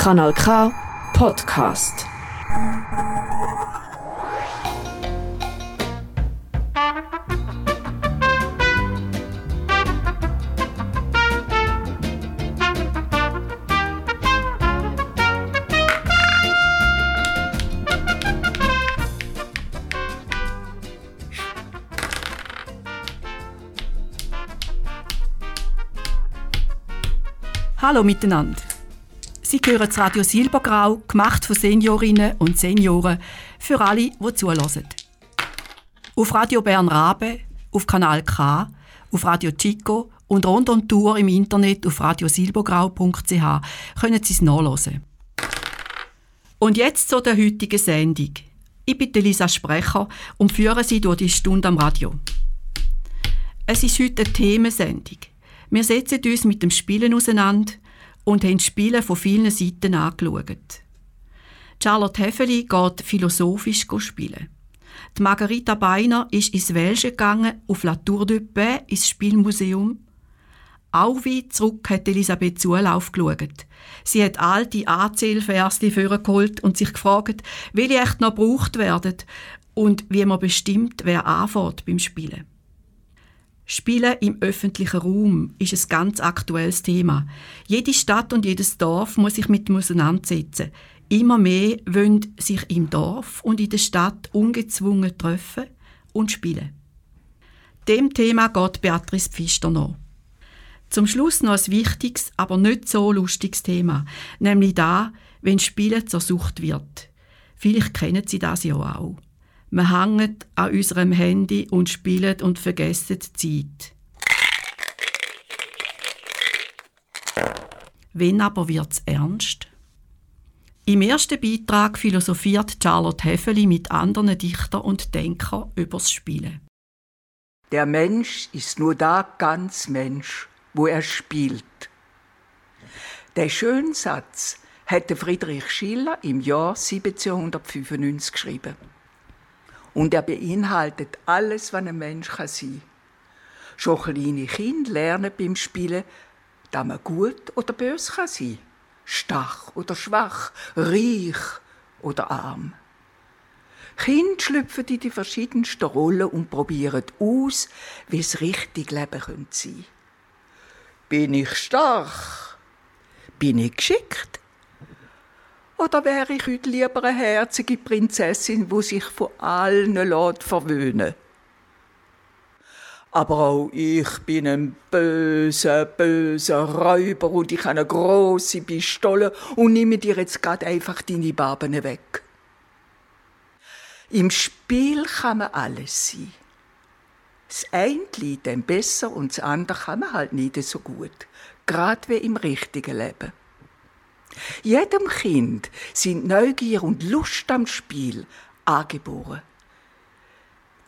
Kanal K Podcast. Hallo miteinander. Sie hören das Radio Silbergrau, gemacht von Seniorinnen und Senioren, für alle, die zulassen. Auf Radio Bern Rabe, auf Kanal K, auf Radio Chico und rund um Tour im Internet auf radiosilbergrau.ch können Sie es nachlesen. Und jetzt zu der heutigen Sendung. Ich bin Lisa Sprecher und führe Sie durch die Stunde am Radio. Es ist heute eine Themensendung. Wir setzen uns mit dem Spielen auseinander und haben das Spielen von vielen Seiten angeschaut. Charlotte Heffeli geht philosophisch spielen. Die Margarita Beiner ist ins Welsche gegangen, auf La Tour de Paix, ins Spielmuseum. Auch weit zurück hat Elisabeth Zulauf geschaut. Sie hat alte Anzählversli vorgeholt und sich gefragt, welche echt noch gebraucht werden und wie man bestimmt, wer anfängt beim Spielen. Spielen im öffentlichen Raum ist ein ganz aktuelles Thema. Jede Stadt und jedes Dorf muss sich mit dem auseinandersetzen. Immer mehr wollen sich im Dorf und in der Stadt ungezwungen treffen und spielen. Dem Thema geht Beatrice Pfister noch. Zum Schluss noch ein wichtiges, aber nicht so lustiges Thema, nämlich da, wenn Spielen zur Sucht wird. Vielleicht kennen Sie das ja auch. Wir hängen an unserem Handy und spielen und vergessen die Zeit. Wenn aber wird's ernst? Im ersten Beitrag philosophiert Charlotte Heffeli mit anderen Dichtern und Denkern übers Spielen. Der Mensch ist nur da ganz Mensch, wo er spielt. Der schöne Satz hätte Friedrich Schiller im Jahr 1795 geschrieben. Und er beinhaltet alles, was ein Mensch kann sein kann. Schon kleine Kinder lernen beim Spielen, dass man gut oder böse kann sein Stach oder schwach, reich oder arm. Kinder schlüpfen in die verschiedensten Rollen und probieren aus, wie es richtig Leben sein könnte. Bin ich stark? Bin ich geschickt? Oder wäre ich heute lieber eine herzige Prinzessin, wo sich von allen lässt verwöhnen aber auch ich bin ein böser, böser Räuber und ich habe eine große Pistole und nehme dir jetzt gerade einfach deine Baben weg. Im Spiel kann man alles sein. Das eine liegt dann besser und das andere kann man halt nicht so gut. Gerade wie im richtigen Leben. Jedem Kind sind Neugier und Lust am Spiel angeboren.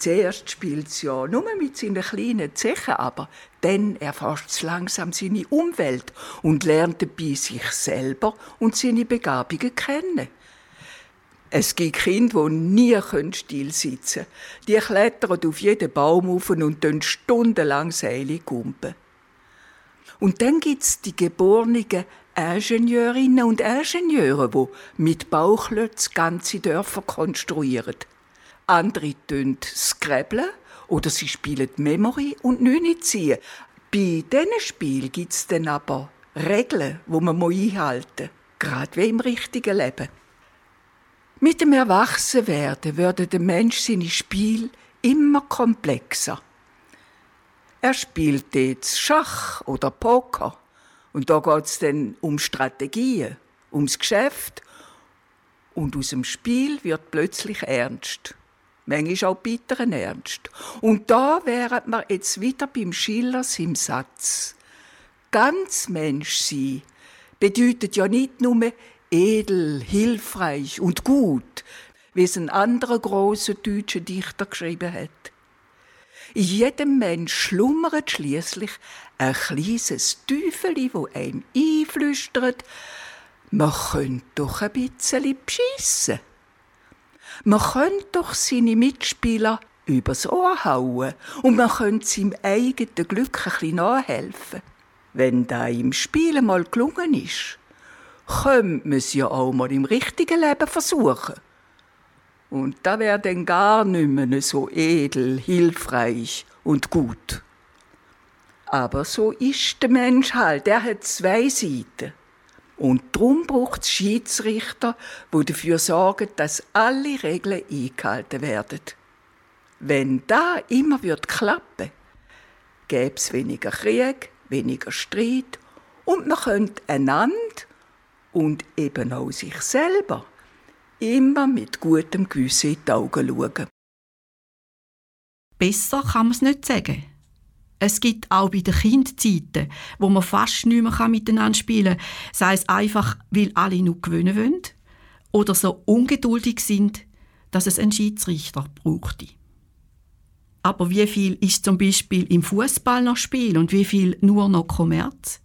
Zuerst spielt es ja nur mit seinen kleinen Zechen, aber dann erforscht es langsam seine Umwelt und lernt dabei sich selber und seine Begabungen kennen. Es gibt Kinder, die nie still sitzen können. Die klettern auf jeden Baum auf und stundenlang Seile gumpen. Und dann gibt es die geborenen Ingenieurinnen und Ingenieure, die mit Bauchlötz ganze Dörfer konstruieren. Andere tun Scrabble oder sie spielen Memory und nicht ziehen. Bei diesen Spielen gibt es dann aber Regeln, die man einhalten muss, gerade wie im richtigen Leben. Mit dem Erwachsenwerden wird der Mensch seine Spiel immer komplexer. Er spielt jetzt Schach oder Poker und da geht es dann um Strategien, ums Geschäft. Und aus dem Spiel wird plötzlich ernst. Manchmal auch bitteren Ernst. Und da wären wir jetzt wieder beim Schiller im Satz. Ganz Mensch sein bedeutet ja nicht nur edel, hilfreich und gut, wie es ein anderer großer deutscher Dichter geschrieben hat. In jedem Mensch schlummert schließlich ein kleines Teufeli, wo einem einflüstert, man könnte doch ein bisschen beschissen. Man könnte doch seine Mitspieler übers Ohr hauen und man könnte seinem eigenen Glück ein bisschen nachhelfen. Wenn da im Spiel mal gelungen ist, könnte man es ja auch mal im richtigen Leben versuchen. Und da wäre dann gar nicht mehr so edel, hilfreich und gut. Aber so ist der Mensch halt, der hat zwei Seiten. Und darum braucht es Schiedsrichter, die dafür sorgen, dass alle Regeln eingehalten werden. Wenn da immer wird klappen, gäbe es weniger Krieg, weniger Streit und man könnte einander und eben auch sich selber immer mit gutem Gewissen in die Augen schauen. Besser kann man es nicht sagen. Es gibt auch bei den Kindzeiten, wo man fast nicht mehr miteinander spielen kann, sei es einfach, weil alle nur gewöhnen wollen oder so ungeduldig sind, dass es einen Schiedsrichter brauchte. Aber wie viel ist zum Beispiel im Fußball noch Spiel und wie viel nur noch Kommerz?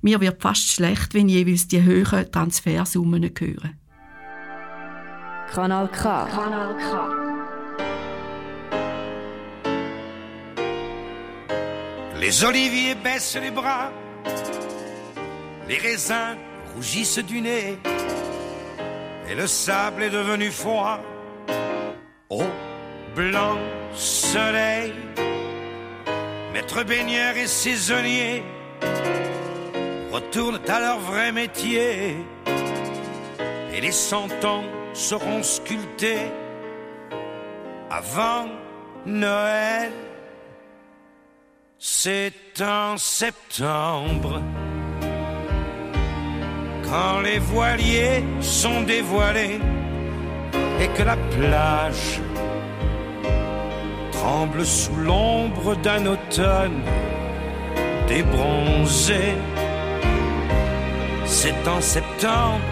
Mir wird fast schlecht, wenn jeweils die hohen Transfersummen hören. Kanal K. Kanal K. Les oliviers baissent les bras, les raisins rougissent du nez, et le sable est devenu froid. Au blanc soleil, maître baigneur et saisonnier retournent à leur vrai métier, et les cent ans seront sculptés avant Noël. C'est en septembre, quand les voiliers sont dévoilés et que la plage tremble sous l'ombre d'un automne débronzé. C'est en septembre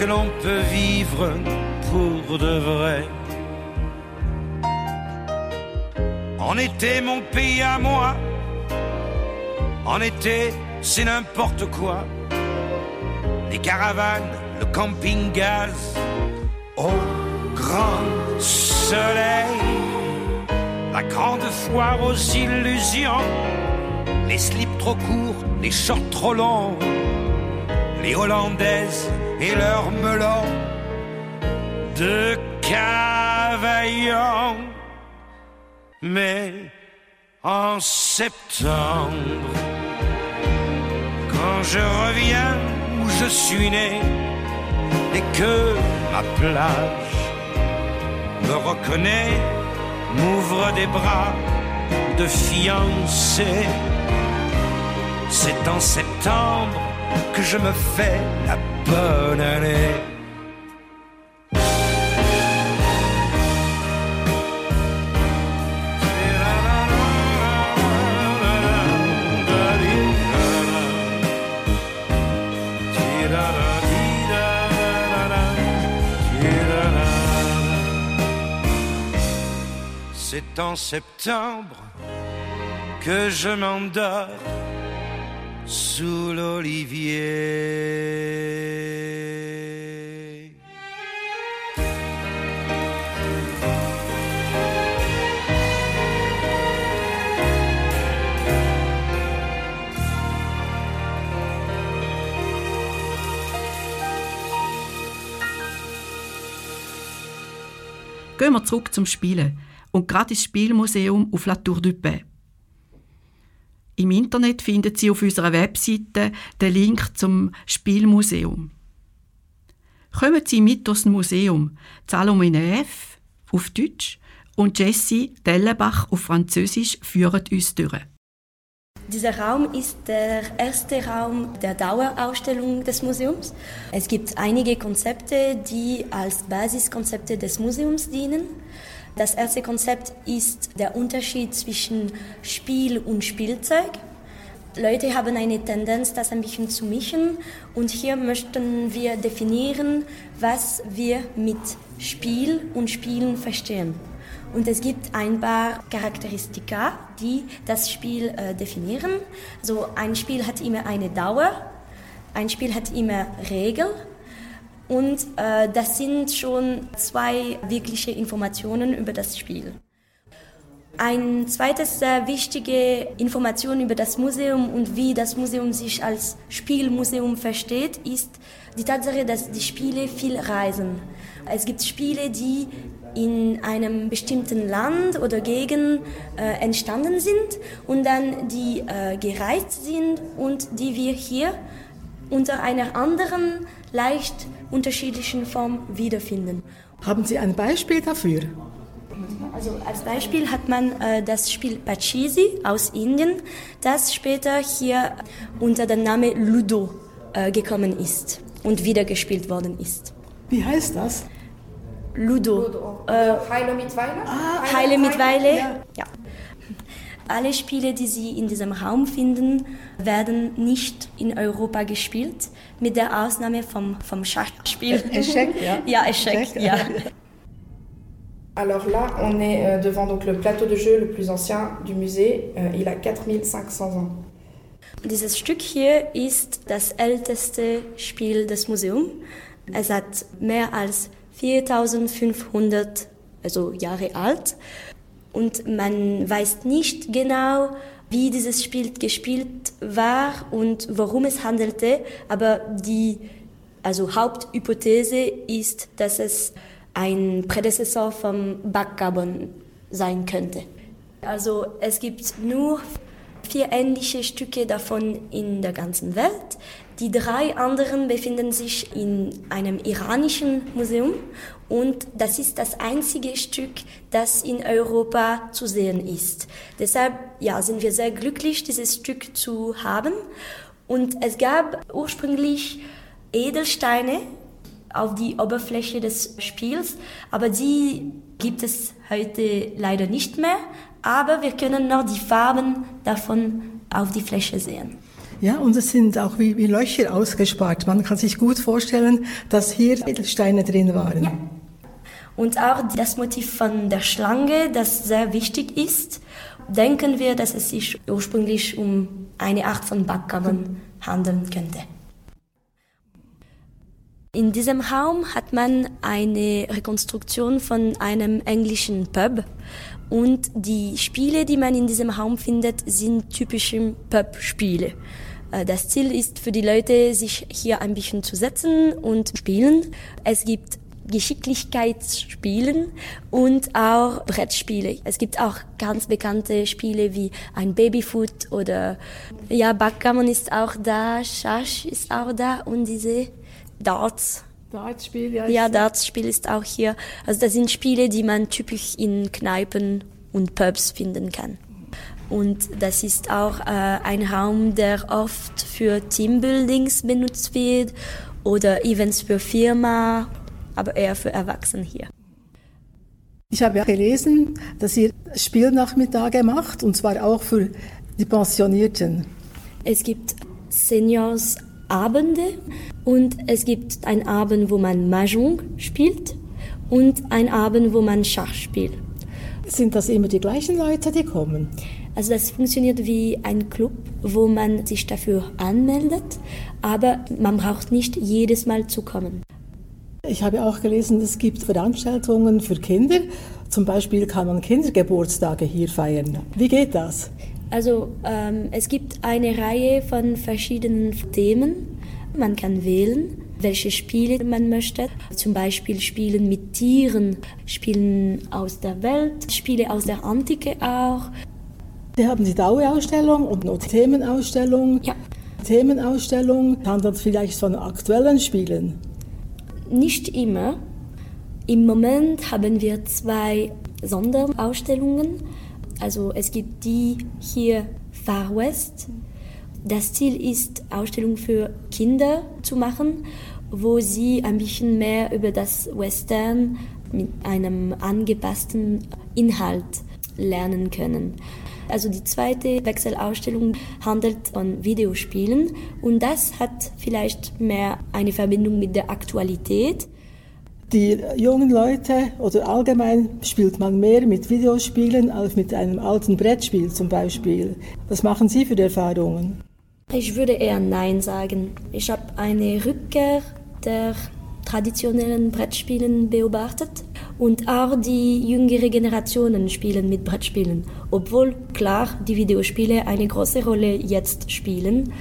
que l'on peut vivre pour de vrai. En été, mon pays à moi. En été, c'est n'importe quoi. Les caravanes, le camping-gaz, au grand soleil. La grande foire aux illusions. Les slips trop courts, les shorts trop longs. Les hollandaises et leurs melons de cavaillons. Mais en septembre, quand je reviens où je suis né et que ma plage me reconnaît, m'ouvre des bras de fiancé, c'est en septembre que je me fais la bonne année. C'est en septembre que je m'endors sous l'olivier. Zurück zum Spielen und gerade ins Spielmuseum auf La Tour du Pin. Im Internet finden Sie auf unserer Webseite den Link zum Spielmuseum. Kommen Sie mit durchs Museum. Salome Neff auf Deutsch und Jessie Dellenbach auf Französisch führen uns durch. Dieser Raum ist der erste Raum der Dauerausstellung des Museums. Es gibt einige Konzepte, die als Basiskonzepte des Museums dienen. Das erste Konzept ist der Unterschied zwischen Spiel und Spielzeug. Leute haben eine Tendenz, das ein bisschen zu mischen und hier möchten wir definieren, was wir mit Spiel und Spielen verstehen. Und es gibt ein paar Charakteristika, die das Spiel äh, definieren. Also ein Spiel hat immer eine Dauer, ein Spiel hat immer Regeln und äh, das sind schon zwei wirkliche Informationen über das Spiel. Eine zweite sehr wichtige Information über das Museum und wie das Museum sich als Spielmuseum versteht, ist die Tatsache, dass die Spiele viel reisen. Es gibt Spiele, die in einem bestimmten Land oder Gegend äh, entstanden sind und dann die äh, gereist sind und die wir hier unter einer anderen, leicht unterschiedlichen Form wiederfinden. Haben Sie ein Beispiel dafür? Also als Beispiel hat man äh, das Spiel Pachisi aus Indien, das später hier unter dem Namen Ludo äh, gekommen ist und wieder gespielt worden ist. Wie heißt das? Ludo. Ludo. Äh, Heile mit Weile? Ah, Heile mit Weile. Ja. ja. Alle Spiele, die Sie in diesem Raum finden, werden nicht in Europa gespielt, mit der Ausnahme vom, vom Schachspiel. Échec, ja. Ja, Échec, ja. Alors là, on est euh, devant donc le plateau de jeu le plus ancien du musée. Euh, il a 4500 ans. Dieses Stück hier ist das älteste Spiel des Museums. Es hat mehr als 4500 also Jahre alt und man weiß nicht genau, wie dieses Spiel gespielt war und worum es handelte, aber die also Haupthypothese ist, dass es ein Prädezessor vom Backgammon sein könnte. Also es gibt nur vier ähnliche Stücke davon in der ganzen Welt. Die drei anderen befinden sich in einem iranischen Museum und das ist das einzige Stück, das in Europa zu sehen ist. Deshalb ja, sind wir sehr glücklich, dieses Stück zu haben. Und es gab ursprünglich Edelsteine auf die Oberfläche des Spiels, aber die gibt es heute leider nicht mehr. Aber wir können noch die Farben davon auf die Fläche sehen. Ja, und es sind auch wie, wie Löcher ausgespart. Man kann sich gut vorstellen, dass hier Edelsteine drin waren. Ja. Und auch das Motiv von der Schlange, das sehr wichtig ist, denken wir, dass es sich ursprünglich um eine Art von Backgammon handeln könnte. In diesem Raum hat man eine Rekonstruktion von einem englischen Pub und die Spiele, die man in diesem Raum findet, sind typische Pub-Spiele. Äh, das Ziel ist für die Leute, sich hier ein bisschen zu setzen und spielen. Es gibt Geschicklichkeitsspielen und auch Brettspiele. Es gibt auch ganz bekannte Spiele wie ein Babyfoot oder ja, Backgammon ist auch da, Schach ist auch da und diese Darts. Dartspiel, ja. Ja, Dartspiel ist auch hier. Also das sind Spiele, die man typisch in Kneipen und Pubs finden kann. Und das ist auch äh, ein Raum, der oft für Teambuildings benutzt wird oder Events für Firma, aber eher für Erwachsene hier. Ich habe ja gelesen, dass ihr Spielnachmittage macht, und zwar auch für die Pensionierten. Es gibt Seniors Abende und es gibt einen Abend, wo man Mahjong spielt und einen Abend, wo man Schach spielt. Sind das immer die gleichen Leute, die kommen? Also das funktioniert wie ein Club, wo man sich dafür anmeldet, aber man braucht nicht jedes Mal zu kommen. Ich habe auch gelesen, es gibt Veranstaltungen für Kinder. Zum Beispiel kann man Kindergeburtstage hier feiern. Wie geht das? Also ähm, es gibt eine Reihe von verschiedenen Themen. Man kann wählen, welche Spiele man möchte. Zum Beispiel Spielen mit Tieren, Spielen aus der Welt, Spiele aus der Antike auch. Da haben Sie Dauerausstellung und noch Themenausstellung. Ja. Themenausstellung handelt vielleicht von aktuellen Spielen. Nicht immer. Im Moment haben wir zwei Sonderausstellungen also es gibt die hier Far West. Das Ziel ist, Ausstellungen für Kinder zu machen, wo sie ein bisschen mehr über das Western mit einem angepassten Inhalt lernen können. Also die zweite Wechselausstellung handelt von Videospielen und das hat vielleicht mehr eine Verbindung mit der Aktualität die jungen Leute oder allgemein spielt man mehr mit Videospielen als mit einem alten Brettspiel zum Beispiel. Was machen Sie für Erfahrungen? Ich würde eher Nein sagen. Ich habe eine Rückkehr der traditionellen Brettspielen beobachtet und auch die jüngere Generationen spielen mit Brettspielen, obwohl klar die Videospiele eine große Rolle jetzt spielen.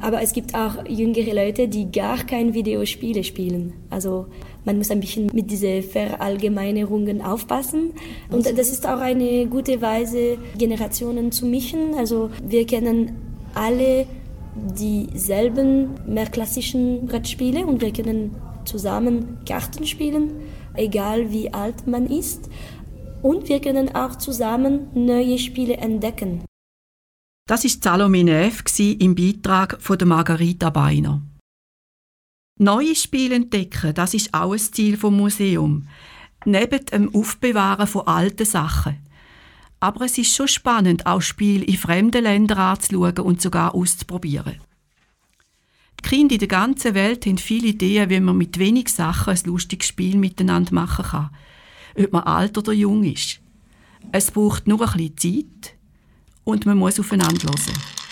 Aber es gibt auch jüngere Leute, die gar kein Videospiele spielen. Also man muss ein bisschen mit diesen Verallgemeinerungen aufpassen. Und das ist auch eine gute Weise, Generationen zu mischen. Also wir kennen alle dieselben mehr klassischen Brettspiele und wir können zusammen Karten spielen, egal wie alt man ist. Und wir können auch zusammen neue Spiele entdecken. Das ist Salome Neff im Beitrag von der Margarita Beiner. Neue Spiele entdecken, das ist auch ein Ziel vom Museum. Neben dem Aufbewahren von alten Sachen. Aber es ist schon spannend, auch Spiele in fremden Ländern anzuschauen und sogar auszuprobieren. Die Kinder in der ganzen Welt haben viele Ideen, wie man mit wenig Sachen ein lustiges Spiel miteinander machen kann. Ob man alt oder jung ist. Es braucht nur ein bisschen Zeit und man muss aufeinander hören.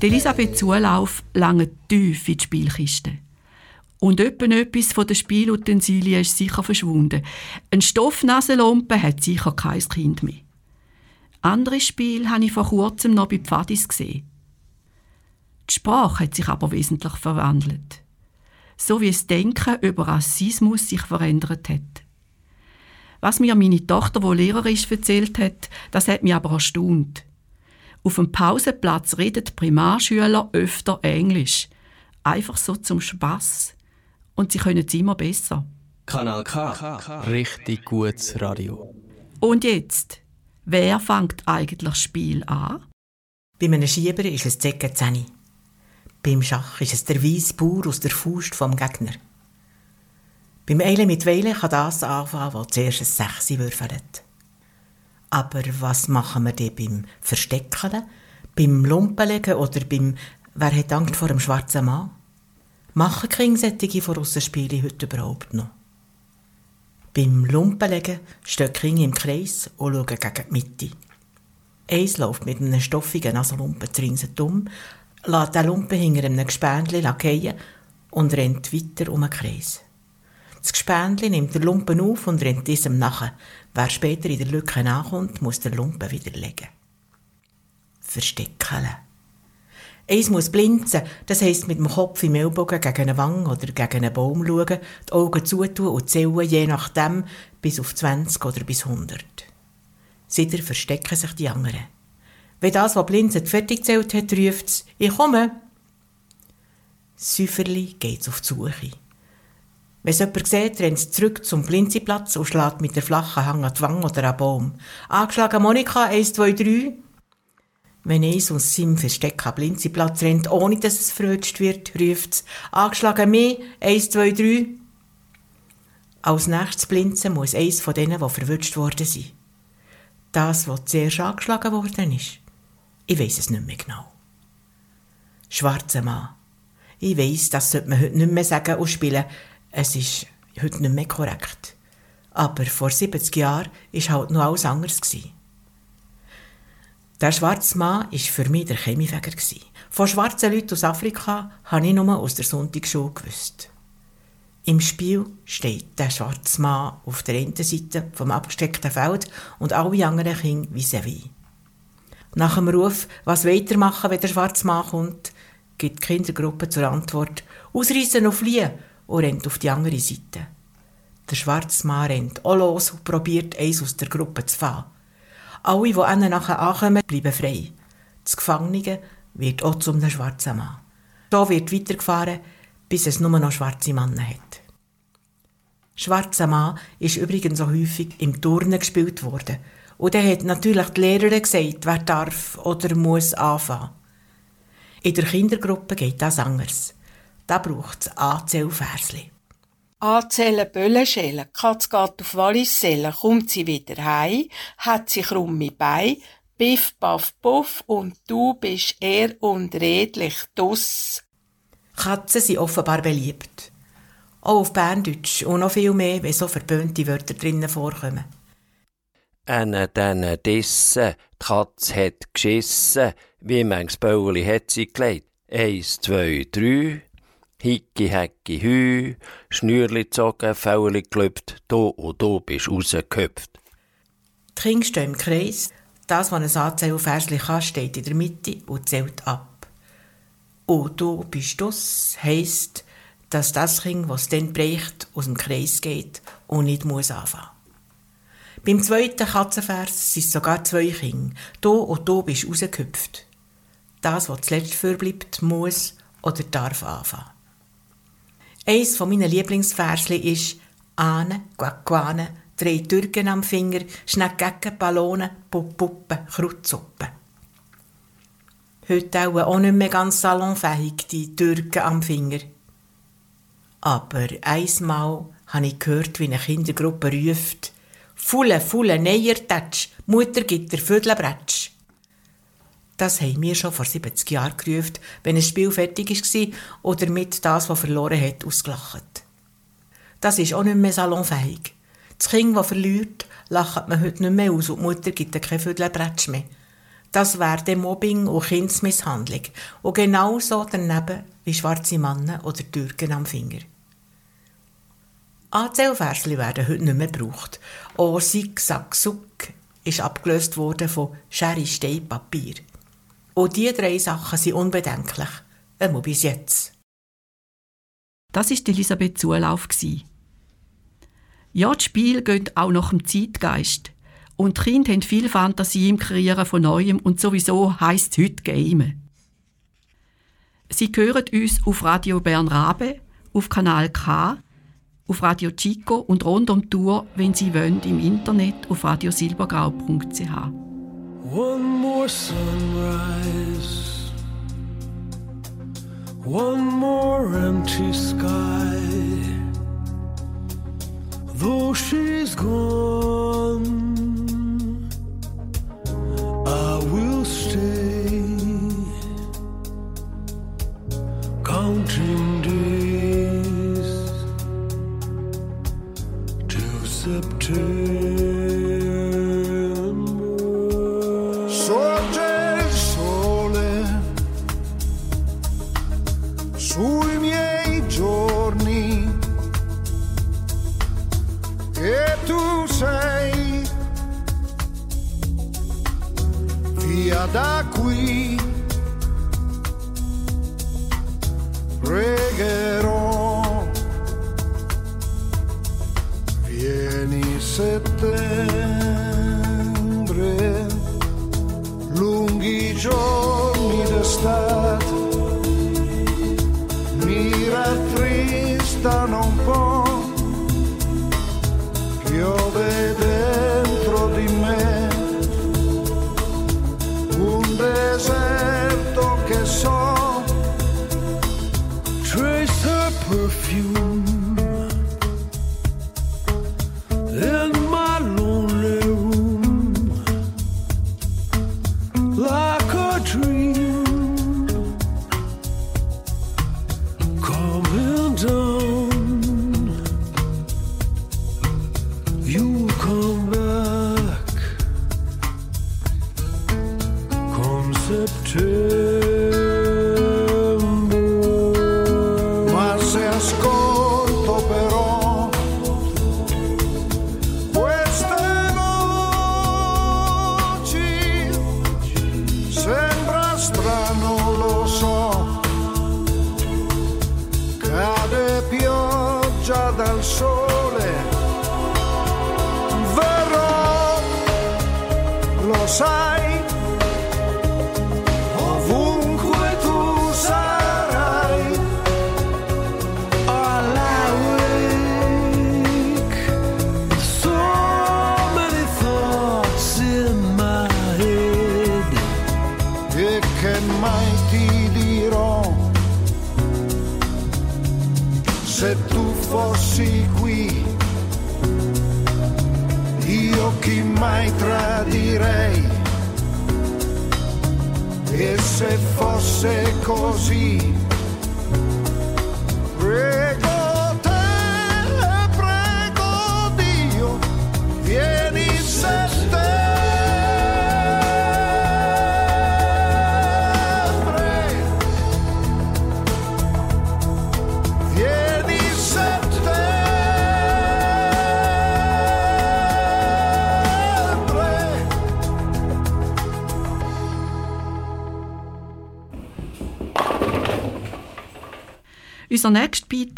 Die Elisabeth Zulauf lange tief in die Spielkiste. Und etwas von den Spielutensilien ist sicher verschwunden. Ein Stoffnasenlumpe hat sicher kein Kind mehr. Andere Spiele habe ich vor kurzem noch bei Pfadis gesehen. Die Sprache hat sich aber wesentlich verwandelt. So wie das Denken über Rassismus sich verändert hat. Was mir meine Tochter, die Lehrerin ist, erzählt hat, das hat mich aber erstaunt. Auf dem Pausenplatz reden die Primarschüler öfter Englisch. Einfach so zum Spass. Und sie können es immer besser. Kanal K. Richtig gutes Radio. Und jetzt? Wer fängt eigentlich das Spiel an? Bei einem Schieber ist es ca. 10. Beim Schach ist es der weisse Bauer aus der Faust vom Gegner. Beim Eile mit Weile kann das anfangen, wo zuerst ein Sechsi würfelt. Aber was machen wir denn beim Verstecken, beim Lumpenlegen oder beim «Wer hat Angst vor dem schwarzen Mann?» Machen Kringsättige von Russenspiele heute überhaupt noch? Beim Lumpenlegen stehen Kinder im Kreis und schauen gegen die Mitte. Eins läuft mit einem stoffigen Nasenlumpen ringsherum, lässt den Lumpen hinter einem Gespendli fallen und rennt weiter um den Kreis. Das Gespendli nimmt den Lumpen auf und rennt diesem nach. Wer später in der Lücke nachkommt, muss den Lumpen wieder legen. Verstecken. Eins muss blinzen, das heisst mit dem Kopf im Ellbogen gegen eine Wange oder gegen einen Baum schauen, die Augen zutun und zählen je nachdem bis auf 20 oder bis 100. Sider verstecken sich die anderen. Wenn das, was blinzet, fertig zählt hat, ruft es, ich komme. Säuferli geht's auf die Suche. Wenn es jemand sieht, rennt es zurück zum Blinziplatz und schlägt mit der flachen Hang an die Wange oder an Baum. Angeschlagen Monika, 1, 2, 3. Wenn eins aus seinem Versteck am Blinziplatz rennt, ohne dass es verrutscht wird, ruft es, angeschlagen mehr, 1, 2, 3. Als nächstes blinzen muss eins von denen, die verwünscht worden sind. Das, was zuerst angeschlagen worden ist. Ich weiß es nicht mehr genau. Schwarzer Mann. Ich weiß, das sollte man heute nicht mehr sagen und spielen. Es ist heute nicht mehr korrekt. Aber vor 70 Jahren war halt noch alles anders. Der schwarze Mann war für mich der Chemiefäger. Von schwarzen Leuten aus Afrika habe ich nur aus der Sonntagsschule gewusst. Im Spiel steht der schwarze Mann auf der einen Seite vom abgesteckten Feld und alle anderen Kinder wie. Nach dem Ruf, was weitermachen, wenn der schwarze Mann kommt, gibt die Kindergruppe zur Antwort, ausreißen und fliehen und rennt auf die andere Seite. Der schwarze Mann rennt auch los und probiert, eins aus der Gruppe zu fahren. Alle, die nachher ankommen, bleiben frei. Das Gefangene wird auch zum schwarzen Mann. So wird weitergefahren, bis es nur noch schwarze Männer hat. Schwarzer Mann ist übrigens auch häufig im Turnen gespielt worden. Und dann hat natürlich die Lehrerin gesagt, wer darf oder muss anfangen. In der Kindergruppe geht das anders. Da braucht es Anzählversli. Anzählen Böllen schälen, Katz geht auf Wallis sälen, kommt sie wieder hei, hat sich krumme Bei, Biff, Baff, Puff und du bist eher unredlich, dus. Katzen sind offenbar beliebt. Auch auf Berndeutsch und noch viel mehr, wenn so verböhnte Wörter drinnen vorkommen. Eine denen Dissen, die Katze hat geschissen, wie manches Bäuli hat sie gelegt. Eins, zwei, drei. Hicki, Hecki, Hü, Schnürli gezogen, Fäuli gelüpft, du und du bist rausgehüpft. Die Kinder stehen im Kreis. Das, was ein Anzählversli kann, steht in der Mitte und zählt ab. Und du bist das, heisst, dass das Kind, was dann bricht, aus dem Kreis geht und nicht muss anfangen. Beim zweiten Katzenvers sind es sogar zwei Kinder. Du und du bist rausgehüpft. Das, was zuletzt verbleibt, muss oder darf anfangen. Eins von meinen Lieblingsversli ist Ahne, Guacuane, drei Türken am Finger, Schneckgecke, Ballonen, Puppen, Krautsuppe. Heute auch, auch nicht mehr ganz salonfähig, die Türken am Finger. Aber einmal habe ich gehört, wie eine Kindergruppe ruft, Fulle, Fulle, Neiertatsch, Mutter gibt der Vödelbretsch. Das haben wir schon vor 70 Jahren gerufen, wenn ein Spiel fertig war oder mit das, was verloren hat, ausgelacht. Das ist auch nicht mehr salonfähig. Das Kind, das verliert, lacht man heute nicht mehr aus und die Mutter gibt kein Vödelbretsch mehr. Das wäre Mobbing und Kindsmisshandlung. Und genauso daneben wie schwarze Männer oder Türken am Finger. Anzählversli werden heute nicht mehr gebraucht. Auch Sack, Suck ist abgelöst worden von Schere, Stein, Papier. Und diese drei Sachen sind unbedenklich, einmal bis jetzt. Das ist Elisabeth Zulauf. Ja, die Spiele gehen auch nach dem Zeitgeist. Und die Kinder haben viel Fantasie im Kreieren von Neuem und sowieso heisst es heute Game. Sie hören uns auf Radio Bern Rabe, auf Kanal K, auf Radio Chico und rund um die Tour, wenn Sie wollen, im Internet auf radiosilbergrau.ch. One more sunrise, one more empty sky. Though she's gone,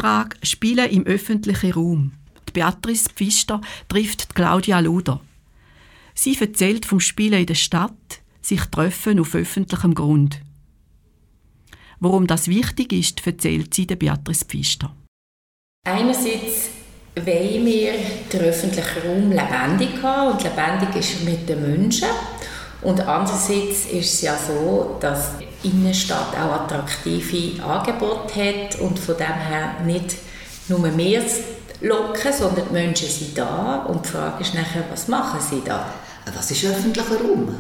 Beitrag Spielen im öffentlichen Raum. Die Beatrice Pfister trifft die Claudia Luder. Sie erzählt vom Spielen in der Stadt, sich treffen auf öffentlichem Grund. Warum das wichtig ist, erzählt sie der Beatrice Pfister. Einerseits wollen wir den öffentlichen Raum lebendig haben und lebendig ist mit den Menschen. Und andererseits ist es ja so, dass die Innenstadt auch attraktive Angebote hat und von dem her nicht nur mehr locken, sondern die Menschen sind da und die Frage ist nachher, was machen sie da? Was ist öffentlicher Raum?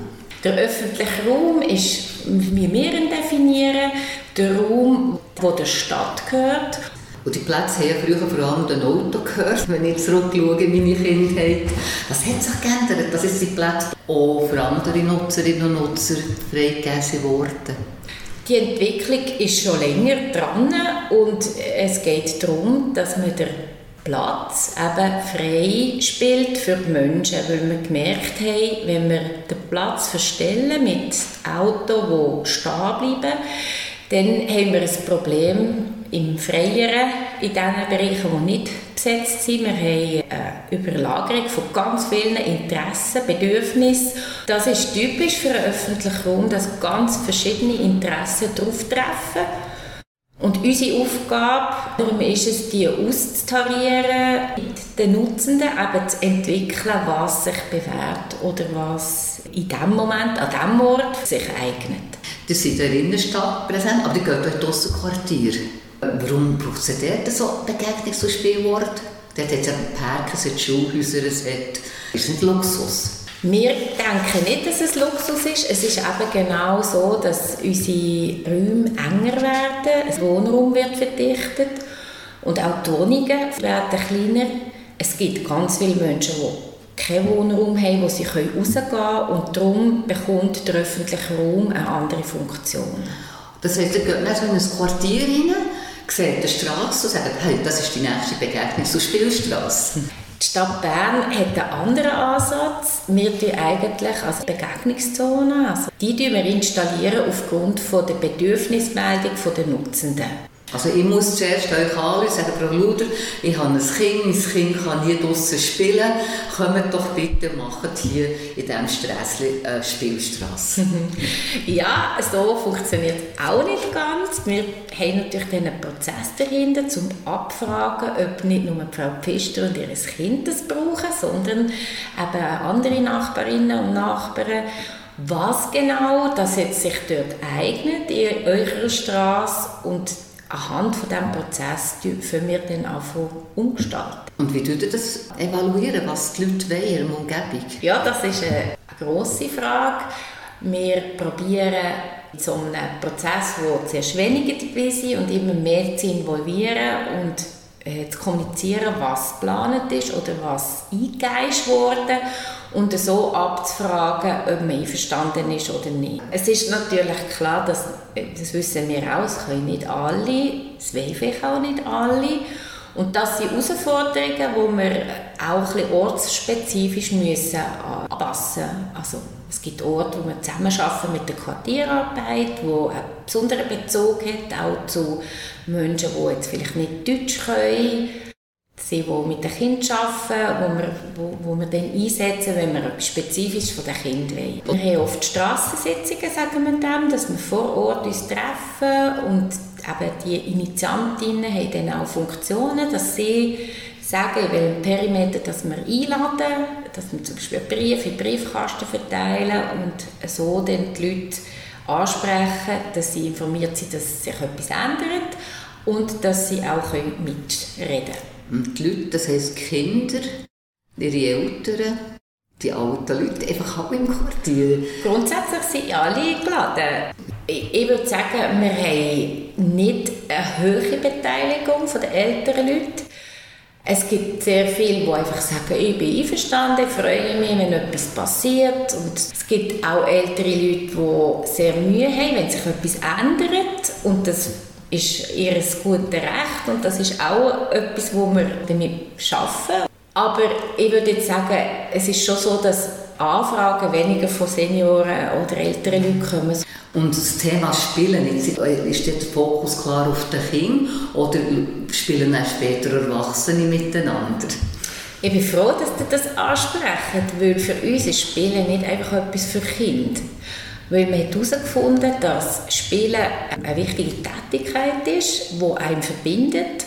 Der öffentliche Raum ist, wie wir ihn definieren, der Raum, der der Stadt gehört. Und die Plätze haben früher vor allem den Auto gehört, wenn ich zurückschaue in meine Kindheit. Das hat sich geändert, dass jetzt die Plätze auch für andere Nutzerinnen und Nutzer freigegeben worden. Die Entwicklung ist schon länger dran und es geht darum, dass man den Platz eben frei spielt für die Menschen, weil wir gemerkt haben, wenn wir den Platz verstellen mit Autos, die stehen bleiben, dann haben wir ein Problem im Freieren, in den Bereichen, die nicht besetzt sind. Wir haben eine Überlagerung von ganz vielen Interessen, Bedürfnissen. Das ist typisch für einen öffentlichen Raum, dass ganz verschiedene Interessen drauf-treffen. Und unsere Aufgabe darum ist es, die auszutarieren, mit den Nutzenden eben zu entwickeln, was sich bewährt oder was in dem Moment, an dem Ort sich eignet. Die sind in der Innenstadt präsent, aber die gehen dort draussen Quartier. Warum braucht es dort so Begegnungs- und Spielwort? Dort hat es ja Parken, es hat Schulhäuser, es hat... Ist nicht Luxus? Wir denken nicht, dass es Luxus ist. Es ist eben genau so, dass unsere Räume enger werden, das Wohnraum wird verdichtet und auch die Wohnungen werden kleiner. Es gibt ganz viele Menschen, die keinen Wohnraum haben, wo sie rausgehen können und darum bekommt der öffentliche Raum eine andere Funktion. Das heisst, ihr geht nicht so in ein Quartier rein, seht die Straße und sagt, hey, das ist die nächste Begegnung zur Spielstraße. Die Stadt Bern hat einen anderen Ansatz. Wir tun eigentlich als Begegnungszone, also die wir installieren aufgrund der Bedürfnismeldung der Nutzenden. Also ich muss zuerst euch alle sagen, Frau Luder, ich habe ein Kind, mein Kind kann hier draußen spielen, kommt doch bitte, macht hier in diesem Strässli eine Spielstraße. ja, so funktioniert auch nicht ganz. Wir haben natürlich einen Prozess dahinter, um abfragen, ob nicht nur Frau Pfister und ihr Kind das brauchen, sondern eben andere Nachbarinnen und Nachbarn. Was genau das jetzt sich dort eignet in eurer Straße und anhand von diesem Prozess fangen wir dann an umgestalten. Und wie tut ihr das evaluieren, was die Leute wollen in ihrer Umgebung? Ja, das ist eine grosse Frage. Wir probieren in so einem Prozess, wo zuerst weniger dabei sind und immer mehr zu involvieren und äh, zu kommunizieren, was geplant ist oder was eingegeben ist worden und so abzufragen, ob man einverstanden ist oder nicht. Es ist natürlich klar, dass, das wissen wir auch, es können nicht alle, es wollen vielleicht auch nicht alle. Und das sind Herausforderungen, die wir auch ein bisschen ortsspezifisch müssen anpassen müssen. Also, es gibt Orte, wo wir zusammenarbeiten mit der Quartierarbeit, wo einen besonderen Bezug hat, auch zu Menschen, die jetzt vielleicht nicht Deutsch können sie, die mit den Kindern arbeiten, wo wir, wo, wo wir dann einsetzen, wenn wir etwas Spezifisches von den Kindern wollen. Wir haben oft Strassensitzungen, sagen wir dem, dass wir vor Ort uns treffen und eben die Initiantinnen haben dann auch Funktionen, dass sie sagen, in welchem Perimeter dass wir einladen, dass wir zum Beispiel Briefe in Briefkasten verteilen und so dann die Leute ansprechen, dass sie informiert sind, dass sich etwas ändert und dass sie auch mitreden können. Und die Leute, das heisst Kinder, ihre Eltern, die alten Leute, einfach alle im Quartier. Grundsätzlich sind alle eingeladen. Ich, ich würde sagen, wir haben nicht eine hohe Beteiligung der älteren Leute. Es gibt sehr viele, die einfach sagen, ich bin einverstanden, ich freue mich, wenn etwas passiert. Und es gibt auch ältere Leute, die sehr Mühe haben, wenn sich etwas ändert. Und das ist ihr gutes Recht und das ist auch etwas, wo wir damit arbeiten. Aber ich würde jetzt sagen, es ist schon so, dass Anfragen weniger von Senioren oder älteren Leuten kommen. Und das Thema Spielen, ist der Fokus klar auf den Kind oder spielen auch später Erwachsene miteinander? Ich bin froh, dass ihr das ansprecht, weil für uns ist Spielen nicht einfach etwas für Kinder. Weil man hat herausgefunden, dass Spielen eine wichtige Tätigkeit ist, die einen verbindet.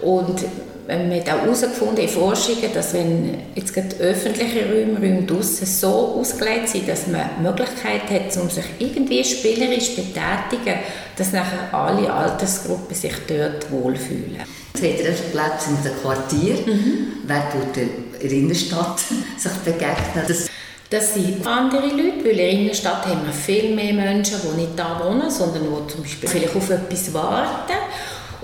Und man hat auch herausgefunden in Forschungen, dass wenn jetzt gerade öffentliche Räume, Räume draussen so ausgelegt sind, dass man die Möglichkeit hat, um sich irgendwie spielerisch zu betätigen, dass nachher alle Altersgruppen sich dort wohlfühlen. Jetzt habt ihr Plätze in den Quartier. Mhm. Wer tut in der Innenstadt sich begegnen? Das das sind andere Leute, weil in der Innenstadt haben wir viel mehr Menschen, die nicht da wohnen, sondern die zum Beispiel vielleicht auf etwas warten.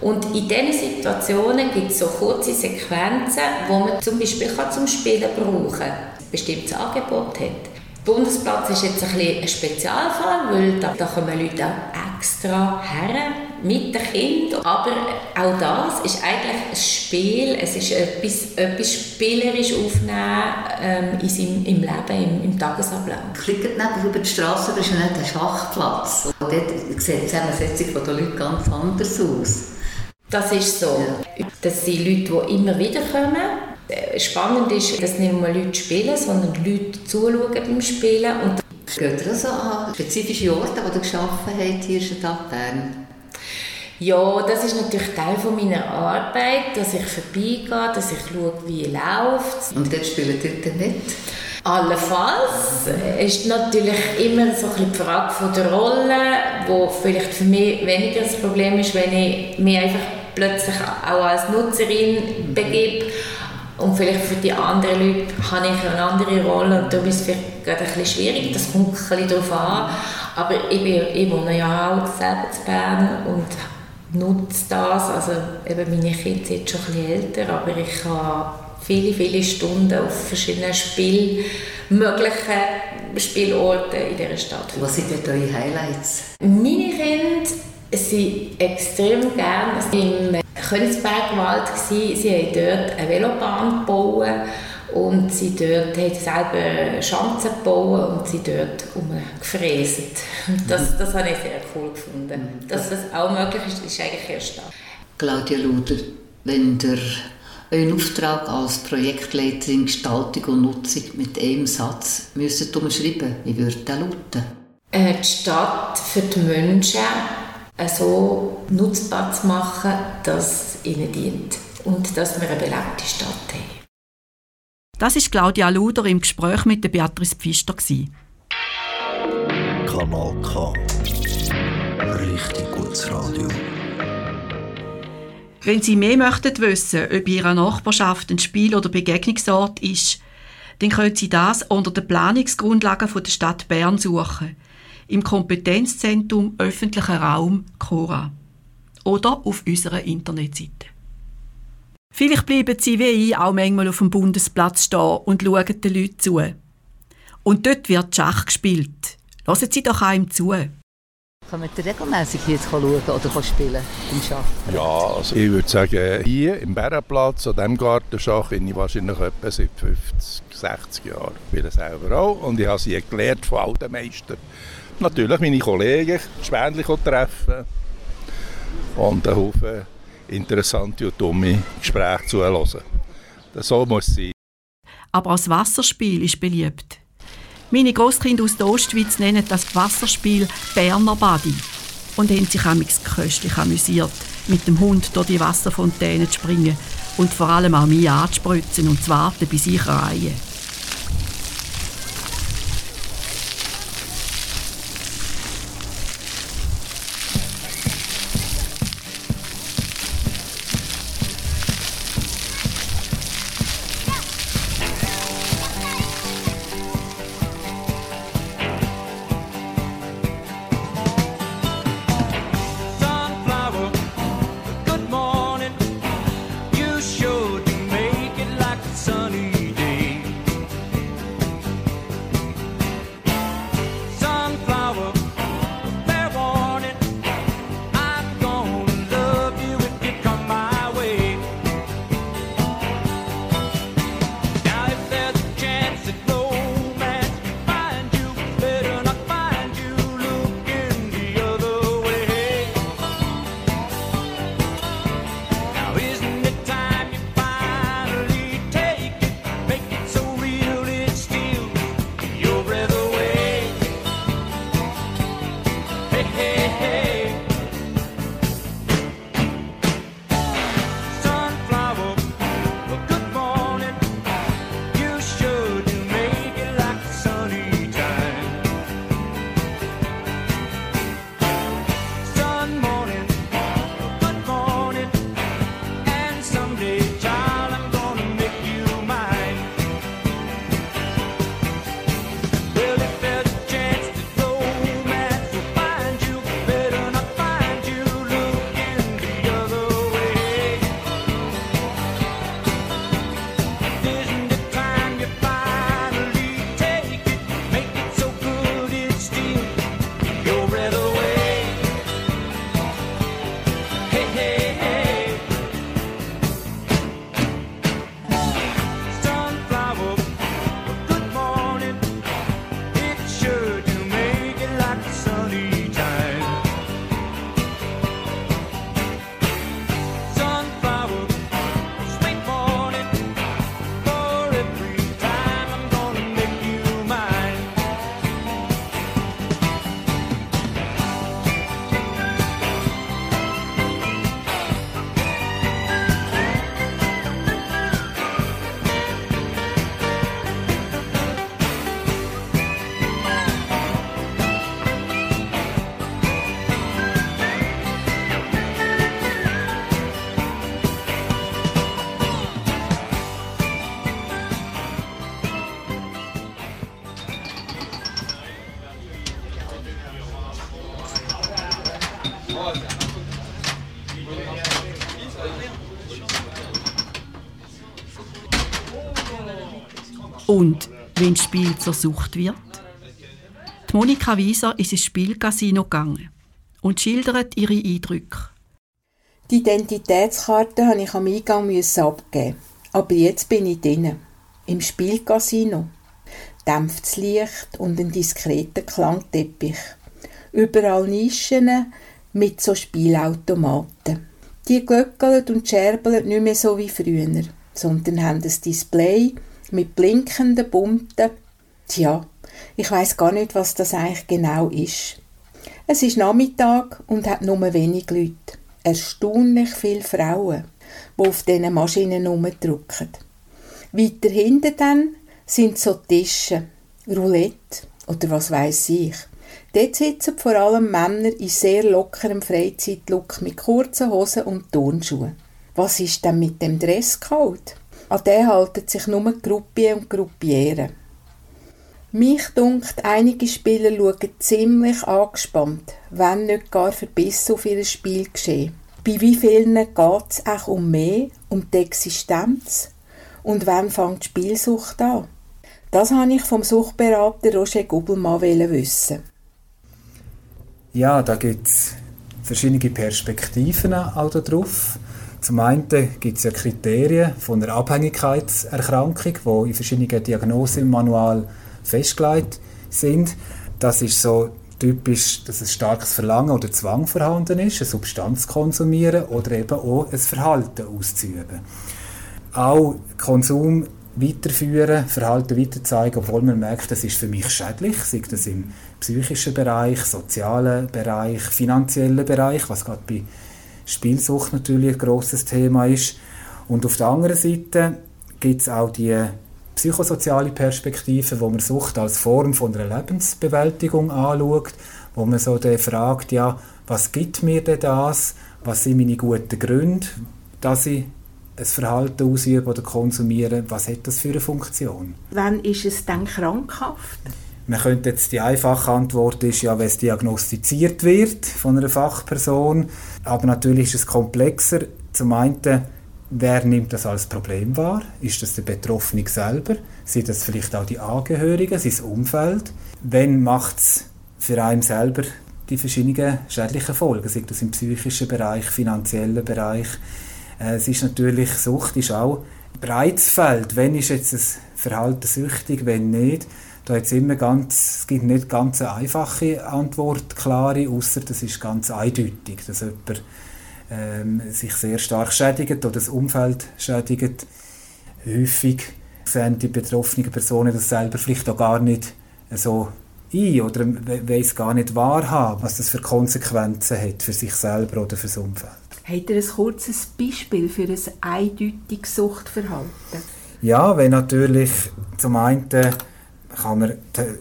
Und in diesen Situationen gibt es so kurze Sequenzen, wo man zum Beispiel zum Spielen brauchen kann, ein bestimmtes Angebot hat. Der Bundesplatz ist jetzt ein, ein Spezialfall, weil da, da kommen Leute auch extra her mit dem Kind. Aber auch das ist eigentlich ein Spiel, es ist etwas, etwas spielerisch aufnehmen ähm, in seinem, im Leben, im, im Tagesablauf. Klickt neben über die Straße, das ist nicht ein Schachplatz. Und dort sieht die Zusammensetzung der Leute ganz anders aus. Das ist so. Ja. Das sind Leute, die immer wieder kommen. Äh, spannend ist, dass nicht nur Leute spielen, sondern Leute zuschauen beim Spielen. Und Geht ihr also an spezifische Orte, die ihr geschaffen habt hier in der Stadt Bern? Ja, das ist natürlich Teil von meiner Arbeit, dass ich vorbeigehe, dass ich schaue, wie es läuft. Und dort spielt ihr dann mit? Allenfalls ist natürlich immer so ein die Frage von der Rolle, wo vielleicht für mich weniger das Problem ist, wenn ich mich einfach plötzlich auch als Nutzerin begebe und vielleicht für die anderen Leute habe ich eine andere Rolle und darum ist es vielleicht gerade ein bisschen schwierig, das kommt ein bisschen darauf an, aber ich, bin, ich wohne ja auch selber in Bern und nutze das, also eben meine Kinder sind jetzt schon ein bisschen älter, aber ich habe viele, viele Stunden auf verschiedenen Spiel, möglichen Spielorten in dieser Stadt. Was sind denn eure Highlights? Meine Kinder sind extrem gerne im Königsbergwald. Gewesen. Sie haben dort eine Velobahn gebaut und sie dort haben selber Schanzen gebaut und sie dort umgefräset. Das, das habe ich sehr cool gefunden. Dass das auch möglich ist, ist eigentlich erst da. Claudia Luder, wenn der euren Auftrag als Projektleiterin Gestaltung und Nutzung mit einem Satz müsstet umschreiben, wie würde der lauten? Äh, die Stadt für die Menschen so nutzbar zu machen, dass es ihnen dient und dass wir eine belebte Stadt haben. Das ist Claudia Luder im Gespräch mit der Beatrice Pfister. Kanal K. Richtig gutes Radio. Wenn Sie mehr möchten wissen, ob in Ihrer Nachbarschaft ein Spiel- oder Begegnungsort ist, dann können Sie das unter den Planungsgrundlagen der Stadt Bern suchen. Im Kompetenzzentrum öffentlicher Raum Cora. Oder auf unserer Internetseite. Vielleicht bleiben Sie wie ich auch manchmal auf dem Bundesplatz stehen und schauen den Leuten zu. Und dort wird Schach gespielt. Hören Sie doch einem zu. Kommen Sie regelmäßig hier schauen oder spielen im Schach? Ja, also ich würde sagen, hier im Bärenplatz, an diesem Gartenschach, bin ich wahrscheinlich etwa seit 50, 60 Jahren. Ich bin selber auch und ich habe sie gelernt von alten Meistern. Natürlich meine Kollegen, Spendlich treffen und einen Haufen interessante und dumme Gespräche zuhören. So muss es sein. Aber auch das Wasserspiel ist beliebt. Meine Großkinder aus der Ostschweiz nennen das Wasserspiel Berner Badi und haben sich amix köstlich amüsiert, mit dem Hund durch die Wasserfontäne zu springen und vor allem auch mich anzuspritzen und zu warten, bis ich reihe. Zur Sucht wird? Die Monika Wieser ist ins Spielcasino gegangen und schildert ihre Eindrücke. Die Identitätskarte musste ich am Eingang abgeben. Aber jetzt bin ich drinnen. Im Spielcasino. Dämpftes Licht und ein diskreter Klangteppich. Überall Nischen mit so Spielautomaten. Die glöckeln und scherbeln nicht mehr so wie früher, sondern haben ein Display mit blinkenden, bunten. Tja, ich weiß gar nicht, was das eigentlich genau ist. Es ist Nachmittag und hat nur wenig Leute. Erstaunlich viele Frauen, die auf diesen Maschinen rumdrücken. Weiter hinten dann sind so Tische, Roulette oder was weiß ich. Dort sitzen vor allem Männer in sehr lockerem Freizeitlook mit kurzen Hosen und Turnschuhen. Was ist denn mit dem Dresscode? An den halten sich nur Gruppier und Gruppiere. Mich dunkt, einige Spieler schauen ziemlich angespannt, wenn nicht gar verbissen auf ihr Spielgeschehen. Bei wie vielen geht es auch um mehr, um die Existenz? Und wann fängt die Spielsucht an? Das wollte ich vom Suchtberater Roger Gubelmann wissen. Ja, da gibt es verschiedene Perspektiven darauf. Zum einen gibt es ja Kriterien von einer Abhängigkeitserkrankung, die in verschiedenen Diagnosen im Manual festgelegt sind. Das ist so typisch, dass ein starkes Verlangen oder Zwang vorhanden ist, eine Substanz zu konsumieren oder eben auch ein Verhalten auszuüben. Auch Konsum weiterführen, Verhalten weiterzeigen, obwohl man merkt, das ist für mich schädlich, sei das im psychischen Bereich, sozialen Bereich, finanziellen Bereich, was gerade bei Spielsucht natürlich ein grosses Thema ist. Und auf der anderen Seite gibt es auch die psychosoziale Perspektive, wo man Sucht als Form von einer Lebensbewältigung anschaut, wo man so fragt, ja, was gibt mir denn das? Was sind meine guten Gründe, dass ich ein Verhalten ausübe oder konsumiere? Was hat das für eine Funktion? Wann ist es dann krankhaft? Man könnte jetzt die einfache Antwort ist ja, wenn es diagnostiziert wird von einer Fachperson. Aber natürlich ist es komplexer. Zum einen, wer nimmt das als Problem wahr? Ist das der Betroffene selber? Sind das vielleicht auch die Angehörigen, sein Umfeld? Wenn macht es für einen selber die verschiedenen schädlichen Folgen? Sei das im psychischen Bereich, finanziellen Bereich? Äh, es ist natürlich, Sucht ist auch ein breites Feld. Wenn ist jetzt ein Verhalten süchtig, wenn nicht? Da jetzt immer ganz, es gibt nicht ganz eine einfache Antwort, klare, außer das ist ganz eindeutig, dass jemand ähm, sich sehr stark schädigt oder das Umfeld schädigt. Häufig sehen die betroffenen Personen das selber vielleicht auch gar nicht so ein oder weiß gar nicht wahrhaben, was das für Konsequenzen hat für sich selber oder für das Umfeld. Habt ihr ein kurzes Beispiel für ein eindeutiges Suchtverhalten? Ja, wenn natürlich zum einen kann man,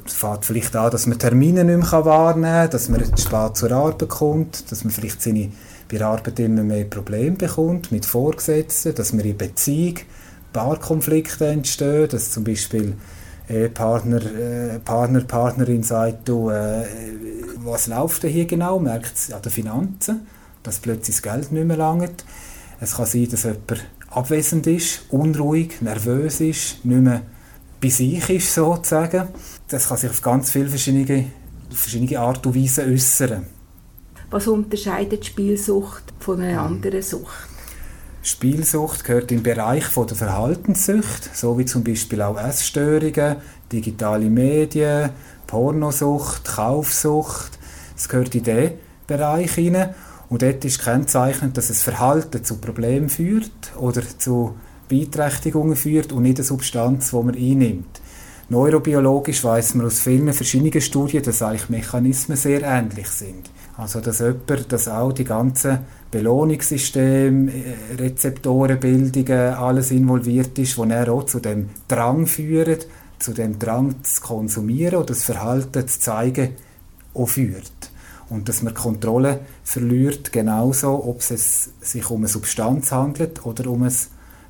fängt vielleicht an, dass man Termine nicht mehr wahrnehmen kann, dass man spät zur Arbeit kommt, dass man vielleicht seine, bei der Arbeit immer mehr Probleme bekommt mit Vorgesetzten, dass man in Beziehung Paarkonflikte entstehen, dass zum Beispiel Partner, äh, Partner, Partnerin sagt, du, äh, was läuft denn hier genau? Merkt es an den Finanzen, dass plötzlich das Geld nicht mehr langt. Es kann sein, dass jemand abwesend ist, unruhig, nervös ist, nicht mehr bei sich ist, sozusagen. Das kann sich auf ganz viele verschiedene, verschiedene Art und Weise äußern. Was unterscheidet Spielsucht von einer anderen Sucht? Spielsucht gehört im Bereich von der Verhaltenssucht, so wie zum Beispiel auch Essstörungen, digitale Medien, Pornosucht, Kaufsucht. Es gehört in diesen Bereich hinein. Und dort ist kennzeichnend, dass es Verhalten zu Problemen führt oder zu Beeinträchtigungen führt und nicht eine Substanz, die man einnimmt. Neurobiologisch weiß man aus vielen verschiedenen Studien, dass eigentlich Mechanismen sehr ähnlich sind. Also dass jemand, dass auch die ganzen Belohnungssysteme, äh, Rezeptorenbildungen, alles involviert ist, wo er auch zu dem Drang führt, zu dem Drang zu konsumieren oder das Verhalten zu zeigen, auch führt. Und dass man Kontrolle verliert, genauso, ob es sich um eine Substanz handelt oder um ein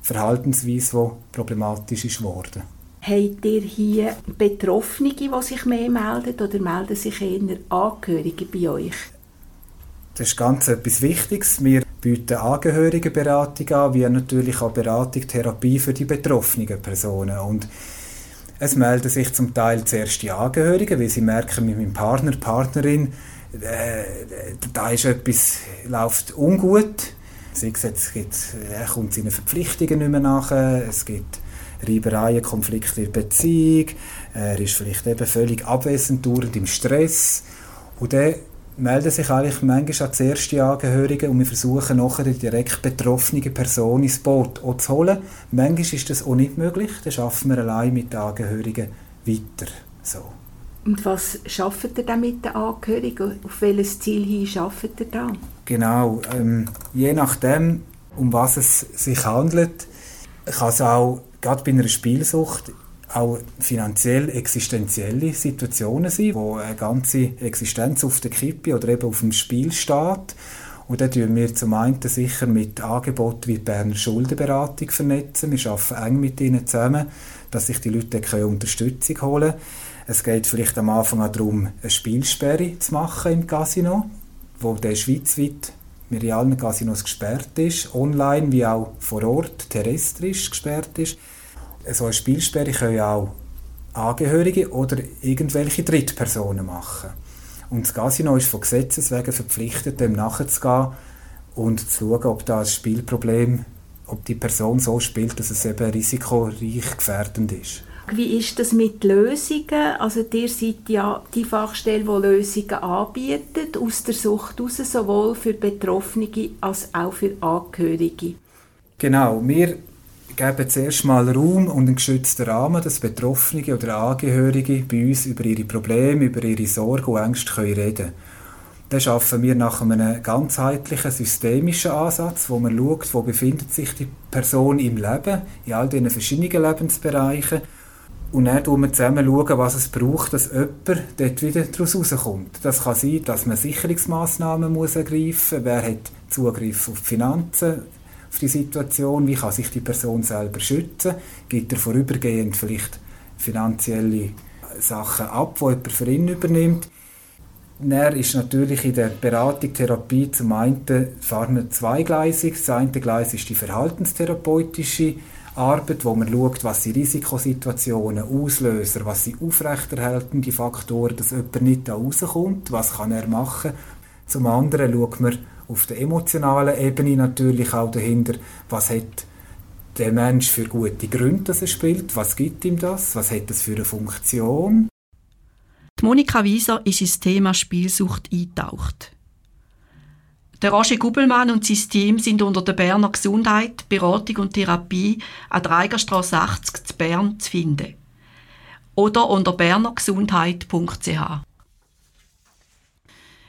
Verhaltensweise, die problematisch ist geworden. Habt ihr hier Betroffene, die sich mehr melden oder melden sich eher Angehörige bei euch? Das ist ganz etwas Wichtiges. Wir bieten Angehörigenberatung an, wie natürlich auch Beratung, Therapie für die betroffenen Personen. Und es melden sich zum Teil zuerst die Angehörigen, weil sie merken, mit meinem Partner, Partnerin, äh, da ist etwas, läuft ungut. Sei es jetzt, gibt, er kommt seinen Verpflichtungen nicht mehr nach, es gibt Reibereien, Konflikte in der Beziehung, er ist vielleicht eben völlig abwesend, dauernd im Stress. Und dann melden sich eigentlich manchmal als erste Angehörige und wir versuchen nachher die direkt betroffene Person ins Boot auch zu holen. Manchmal ist das auch nicht möglich, dann arbeiten wir allein mit den Angehörigen weiter. So. Und was schafft ihr dann mit den Angehörigen? Auf welches Ziel hin arbeitet ihr da? Genau, ähm, je nachdem, um was es sich handelt, kann es auch, gerade bei einer Spielsucht, auch finanziell existenzielle Situationen sein, wo eine ganze Existenz auf der Kippe oder eben auf dem Spiel steht. Und dann tun wir zum einen sicher mit Angeboten wie die Berner Schuldenberatung vernetzen. Wir arbeiten eng mit ihnen zusammen, dass sich die Leute dann Unterstützung holen können. Es geht vielleicht am Anfang auch darum, eine Spielsperre zu machen im Casino, wo der schweizweit in allen Casinos gesperrt ist, online wie auch vor Ort terrestrisch gesperrt ist so eine Spielsperre können auch Angehörige oder irgendwelche Drittpersonen machen. Und das Casino ist von Gesetzes wegen verpflichtet, dem nachzugehen und zu schauen, ob da ein Spielproblem, ob die Person so spielt, dass es eben risikoreich gefährdend ist. Wie ist das mit Lösungen? Also ihr seid ja die Fachstelle, die Lösungen anbietet, aus der Sucht heraus, sowohl für Betroffene als auch für Angehörige. Genau, wir geben zuerst mal Raum und einen geschützten Rahmen, dass Betroffene oder Angehörige bei uns über ihre Probleme, über ihre Sorgen und Ängste können reden. Dann schaffen wir nach einem ganzheitlichen, systemischen Ansatz, wo man schaut, wo befindet sich die Person im Leben, in all diesen verschiedenen Lebensbereichen. Und dann schauen wir zusammen, was es braucht, dass jemand dort wieder daraus rauskommt. Das kann sein, dass man Sicherungsmaßnahmen ergreifen muss. Wer hat Zugriff auf die Finanzen? Auf die Situation, wie kann sich die Person selber schützen, gibt er vorübergehend vielleicht finanzielle Sachen ab, die jemand für ihn übernimmt. Dann ist natürlich in der Beratung, Therapie zum einen fahren zweigleisig. Das eine Gleis ist die verhaltenstherapeutische Arbeit, wo man schaut, was die Risikosituationen auslösen, was sie aufrechterhalten, die Faktoren, dass jemand nicht da rauskommt, was kann er machen. Zum anderen schaut man auf der emotionalen Ebene natürlich auch dahinter, was hat der Mensch für gute Gründe, dass er spielt, was gibt ihm das, was hat das für eine Funktion. Die Monika Wieser ist ins Thema Spielsucht eingetaucht. Der Roger Gubelmann und sein Team sind unter der Berner Gesundheit, Beratung und Therapie an der Eigerstrasse 80 zu Bern zu finden. Oder unter bernergesundheit.ch.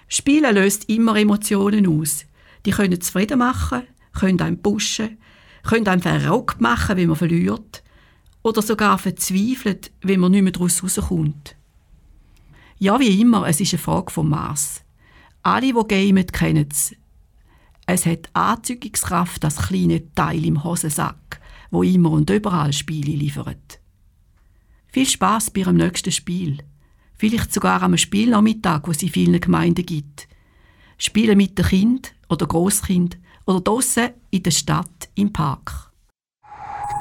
Spielen löst immer Emotionen aus. Die können zufrieden machen, können einem pushen, können einem verrückt machen, wenn man verliert. Oder sogar verzweifelt, wenn man nicht mehr daraus rauskommt. Ja, wie immer, es ist eine Frage vom Maß. Alle, die gamen, kennen es. Es hat Anzeugungskraft, das kleine Teil im Hosensack, wo immer und überall Spiele liefert. Viel Spaß bei ihrem nächsten Spiel. Vielleicht sogar am Spielnachmittag, wo es in vielen Gemeinden gibt. Spielen mit dem Kind oder Großkind oder draussen in der Stadt im Park.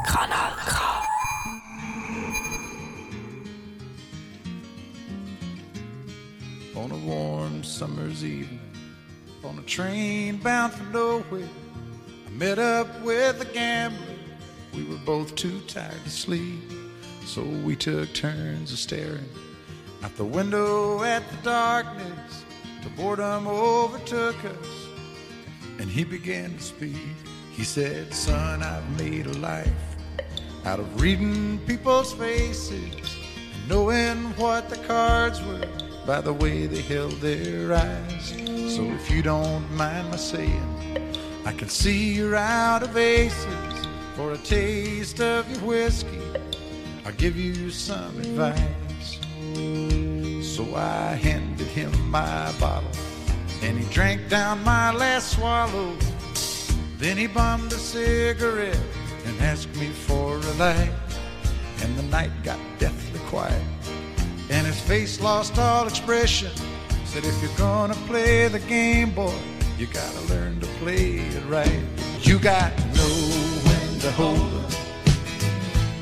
Kanal K. On a warm summer's evening, on a train bound for nowhere, I met up with a gambler. We were both too tired to sleep, so we took turns of staring out the window at the darkness till boredom overtook us and he began to speak. He said, Son, I've made a life out of reading people's faces and knowing what the cards were by the way they held their eyes. So if you don't mind my saying, I can see you're out of aces for a taste of your whiskey. I'll give you some advice. So I handed him my bottle, and he drank down my last swallow. Then he bummed a cigarette and asked me for a light. And the night got deathly quiet, and his face lost all expression. Said, If you're gonna play the game, boy, You gotta learn to play it right. You got to know when to hold up,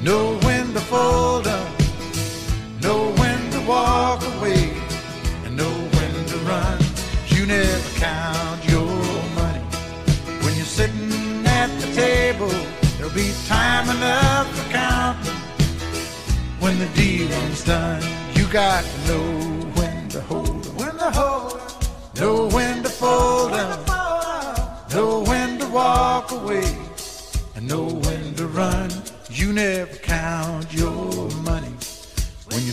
know when to fold up, know when walk away, and know when to run. You never count your money when you're sitting at the table. There'll be time enough for counting when the dealing's done. You got to know when to hold 'em, when to hold 'em, know when to fold 'em, know when to walk away, and know when to run. You never count your money. When you're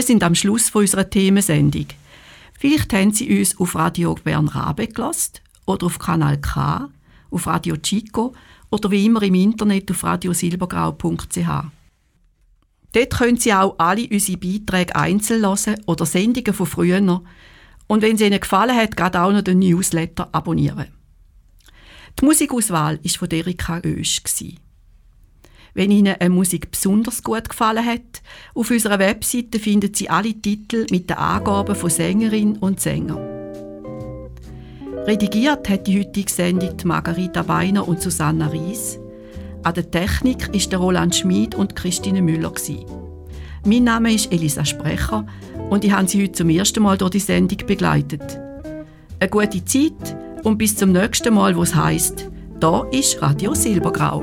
Wir sind am Schluss von unserer Themensendung. Vielleicht haben Sie uns auf Radio Bern Rabe gelassen oder auf Kanal K, auf Radio Chico oder wie immer im Internet auf radiosilbergrau.ch. Dort können Sie auch alle unsere Beiträge einzeln hören oder Sendungen von früher. Und wenn es Ihnen gefallen hat, gerade auch noch den Newsletter abonnieren. Die Musikauswahl war von Erika Oesch. Wenn Ihnen eine Musik besonders gut gefallen hat, auf unserer Webseite finden Sie alle Titel mit den Angaben von Sängerin und Sänger. Redigiert hat die heutige Sendung die Margarita Beiner und Susanna Ries. An der Technik ist der Roland Schmid und Christine Müller. Mein Name ist Elisa Sprecher und ich habe Sie heute zum ersten Mal durch die Sendung begleitet. Eine gute Zeit und bis zum nächsten Mal, wo es heisst, da ist Radio Silbergrau.